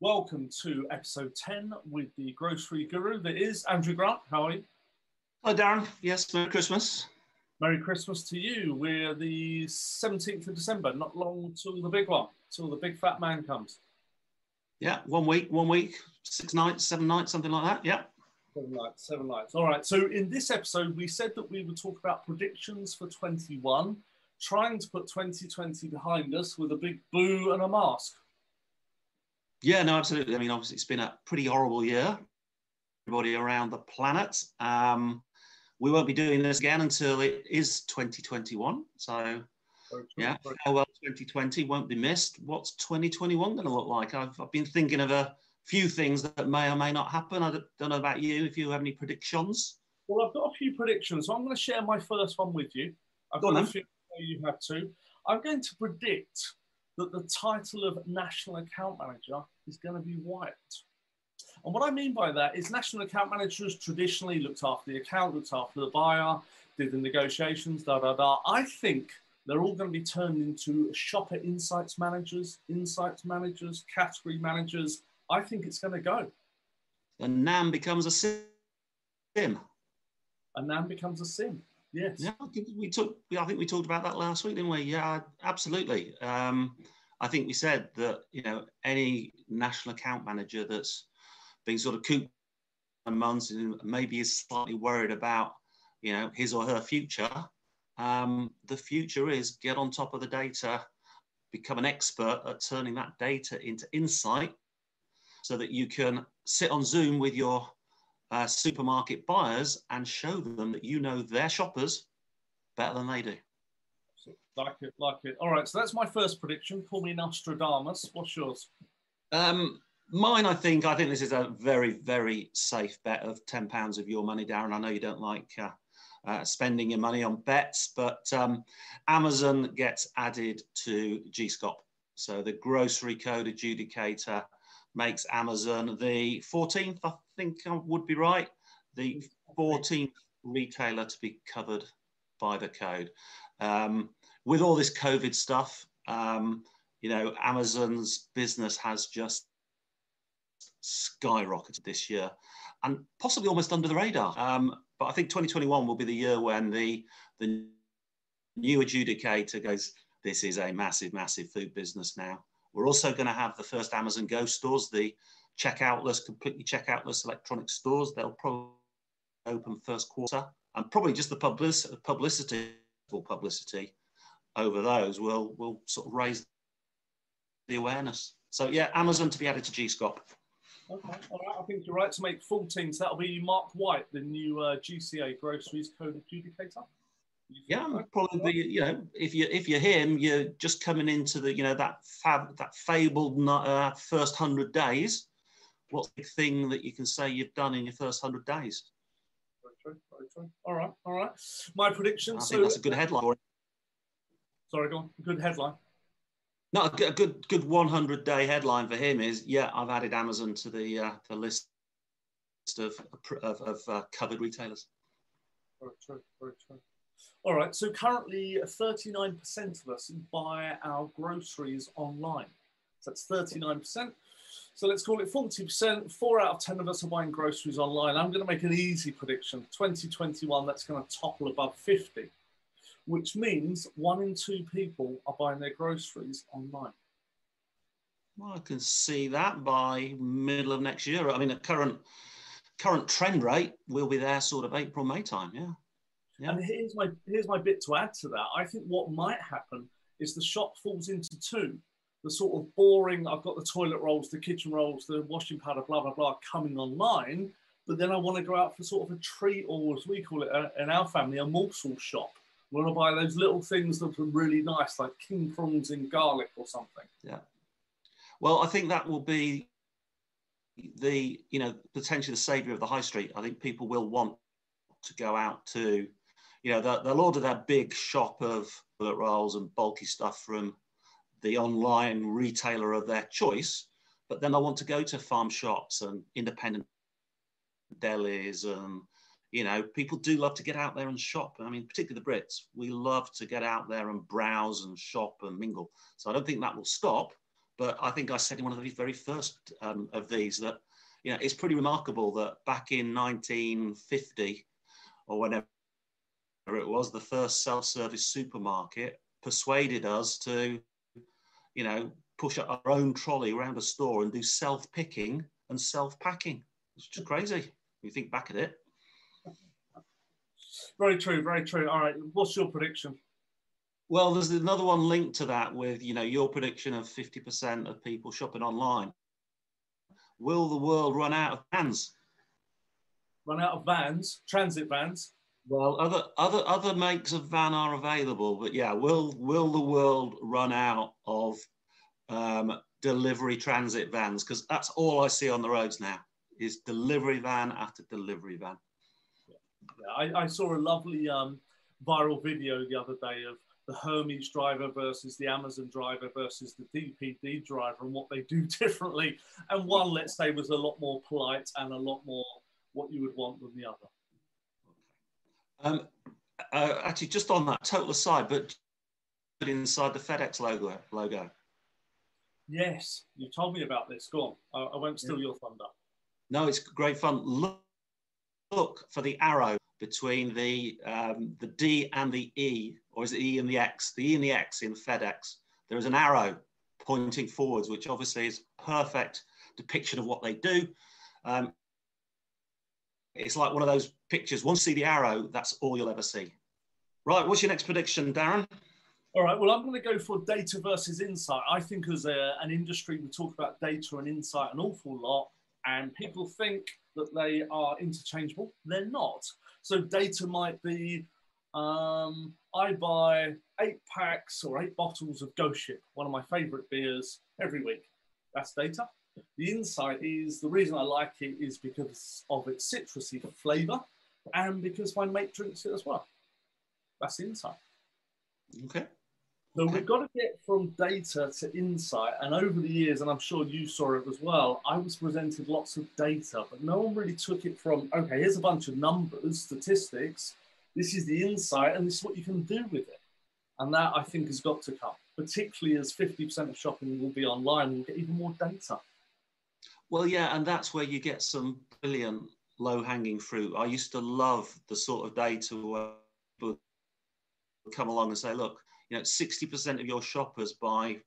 Welcome to episode 10 with the grocery guru that is Andrew Grant. How are you? Hi, Darren. Yes, Merry Christmas. Merry Christmas to you. We're the 17th of December, not long till the big one, till the big fat man comes. Yeah, one week, one week, six nights, seven nights, something like that. Yeah. Seven nights, seven nights. All right. So in this episode, we said that we would talk about predictions for 21, trying to put 2020 behind us with a big boo and a mask. Yeah, no, absolutely. I mean, obviously, it's been a pretty horrible year. Everybody around the planet. Um, we won't be doing this again until it is 2021. So, yeah, farewell 2020 won't be missed. What's 2021 going to look like? I've, I've been thinking of a few things that may or may not happen. I don't know about you, if you have any predictions. Well, I've got a few predictions. So I'm going to share my first one with you. I've Go got on, a few you have too. I'm going to predict that the title of National Account Manager is going to be wiped. And what I mean by that is national account managers traditionally looked after the account, looked after the buyer, did the negotiations, da da da. I think they're all going to be turned into shopper insights managers, insights managers, category managers. I think it's going to go. And NAM becomes a sim. And NAM becomes a sim. Yes. Yeah, I think we took. I think we talked about that last week, didn't we? Yeah, absolutely. Um, I think we said that you know any national account manager that's been sort of cooped months and maybe is slightly worried about you know his or her future. Um, the future is get on top of the data, become an expert at turning that data into insight, so that you can sit on Zoom with your uh, supermarket buyers and show them that you know their shoppers better than they do. Like it, like it. All right, so that's my first prediction. Call me Nostradamus. What's yours? Um, mine, I think, I think this is a very, very safe bet of ten pounds of your money, Darren. I know you don't like uh, uh, spending your money on bets, but um, Amazon gets added to GSCOP. So the grocery code adjudicator makes Amazon the 14th, I think I would be right, the 14th retailer to be covered by the code. Um, with all this COVID stuff, um, you know, Amazon's business has just skyrocketed this year and possibly almost under the radar. Um, but I think 2021 will be the year when the, the new adjudicator goes, this is a massive, massive food business now. We're also going to have the first Amazon Go stores, the checkoutless, completely checkoutless electronic stores. They'll probably open first quarter, and probably just the publicity, publicity, publicity over those will will sort of raise the awareness. So yeah, Amazon to be added to GSCOP. Okay, all right. I think you're right to make 14. So that'll be Mark White, the new uh, GCA Groceries Code Adjudicator. Yeah, probably you know if you if you're him, you're just coming into the you know that fab that fabled uh, first hundred days. What's the thing that you can say you've done in your first hundred days? Very true, very true. All right, all right. My prediction. I so, think that's a good headline. Sorry, go on. Good headline. No, a good- good 100 day headline for him is yeah, I've added Amazon to the uh, the list of of, of uh, covered retailers. Very true, very true. All right, so currently uh, 39% of us buy our groceries online. So that's 39%. So let's call it 40%. Four out of 10 of us are buying groceries online. I'm going to make an easy prediction. 2021, that's going to topple above 50, which means one in two people are buying their groceries online. Well, I can see that by middle of next year. I mean, at current current trend rate, we'll be there sort of April May time. Yeah. Yeah. And here's my here's my bit to add to that. I think what might happen is the shop falls into two. The sort of boring, I've got the toilet rolls, the kitchen rolls, the washing powder, blah blah blah, coming online. But then I want to go out for sort of a treat, or as we call it uh, in our family, a morsel shop. I want to buy those little things that are really nice, like king prawns and garlic or something. Yeah. Well, I think that will be the you know potentially the saviour of the high street. I think people will want to go out to, you know, they'll, they'll order their big shop of bullet rolls and bulky stuff from the online retailer of their choice, but then they'll want to go to farm shops and independent delis and you know people do love to get out there and shop. I mean particularly the brits we love to get out there and browse and shop and mingle. So i don't think that will stop but I think I said in one of the very first um, of these that you know it's pretty remarkable that back in 1950 or whenever it was, the first self-service supermarket persuaded us to, you know, push our own trolley around a store and do self-picking and self-packing. It's just crazy. You think back at it. Very true, very true. All right, what's your prediction? Well, there's another one linked to that with, you know, your prediction of 50% of people shopping online. Will the world run out of vans? Run out of vans, transit vans? Well, other other other makes of van are available, but yeah, will will the world run out of um, delivery transit vans? Because that's all I see on the roads now is delivery van after delivery van. Yeah, I, I saw a lovely um, viral video the other day of the Hermes driver versus the Amazon driver versus the DPD driver and what they do differently. And one, let's say, was a lot more polite and a lot more what you would want than the other. Um, uh, actually, just on that total aside, but inside the FedEx logo. Logo. Yes, you told me about this. Go on. I, I won't steal yeah. your thunder. No, it's great fun. Look, look for the arrow between the um, the D and the E, or is it E and the X? The E and the X in FedEx. There is an arrow pointing forwards, which obviously is perfect depiction of what they do. Um, it's like one of those pictures. Once you see the arrow, that's all you'll ever see. Right, what's your next prediction, Darren? All right, well, I'm going to go for data versus insight. I think as a, an industry, we talk about data and insight an awful lot, and people think that they are interchangeable. They're not. So data might be um, I buy eight packs or eight bottles of Ghost Ship, one of my favorite beers, every week. That's data. The insight is the reason I like it is because of its citrusy flavour and because my mate drinks it as well. That's the insight. Okay. So okay. we've got to get from data to insight. And over the years, and I'm sure you saw it as well, I was presented lots of data, but no one really took it from, okay, here's a bunch of numbers, statistics. This is the insight, and this is what you can do with it. And that I think has got to come, particularly as 50% of shopping will be online, we'll get even more data. Well, yeah, and that's where you get some brilliant low hanging fruit. I used to love the sort of data where people come along and say, look, you know, 60% of your shoppers buy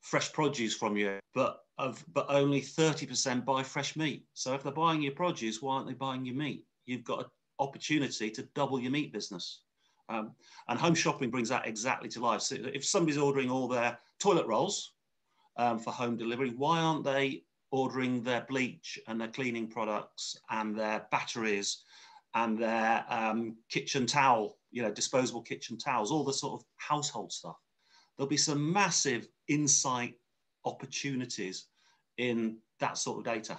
fresh produce from you, but of but only 30% buy fresh meat. So if they're buying your produce, why aren't they buying your meat? You've got an opportunity to double your meat business. Um, and home shopping brings that exactly to life. So if somebody's ordering all their toilet rolls um, for home delivery, why aren't they ordering their bleach and their cleaning products and their batteries and their um, kitchen towel, you know, disposable kitchen towels, all the sort of household stuff. There'll be some massive insight opportunities in that sort of data.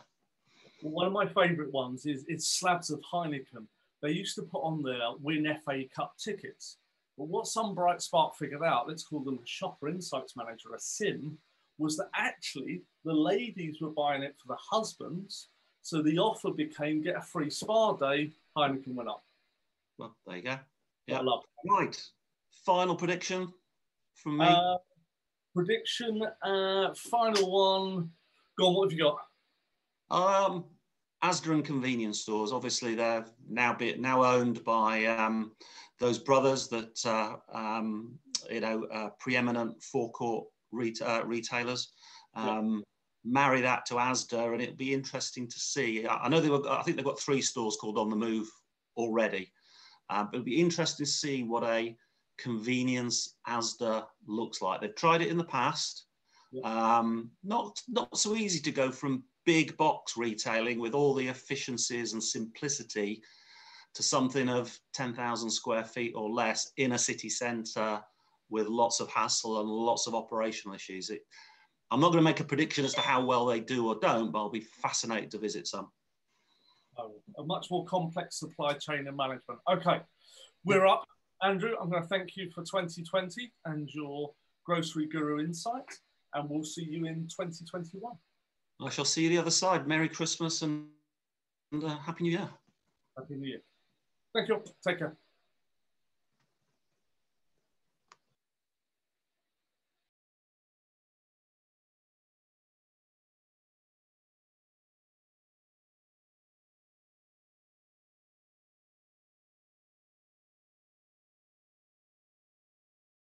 One of my favourite ones is, is slabs of Heineken. They used to put on there win FA Cup tickets. But what some bright spark figured out, let's call them a shopper insights manager, a SIM, was that actually the ladies were buying it for the husbands. So the offer became get a free spa day, Heineken went up. Well, there you go. Yeah. Right. Final prediction from me. Uh, prediction, uh, final one. Go on, what have you got? Um, Asda and convenience stores. Obviously, they're now be, now owned by um, those brothers that uh, um, you know uh, preeminent forecourt ret- uh, retailers. Um, Marry that to Asda, and it'll be interesting to see. I, know they were. I think they've got three stores called On the Move already, um, but it'll be interesting to see what a convenience Asda looks like. They've tried it in the past. Um, not not so easy to go from big box retailing with all the efficiencies and simplicity to something of 10,000 square feet or less in a city centre with lots of hassle and lots of operational issues. It, I'm not going to make a prediction as to how well they do or don't, but I'll be fascinated to visit some. Oh, a much more complex supply chain and management. Okay, we're up. Andrew, I'm going to thank you for 2020 and your Grocery Guru insight, and we'll see you in 2021. I shall see you the other side. Merry Christmas and, and uh, Happy New Year. Happy New Year. Thank you. Take care.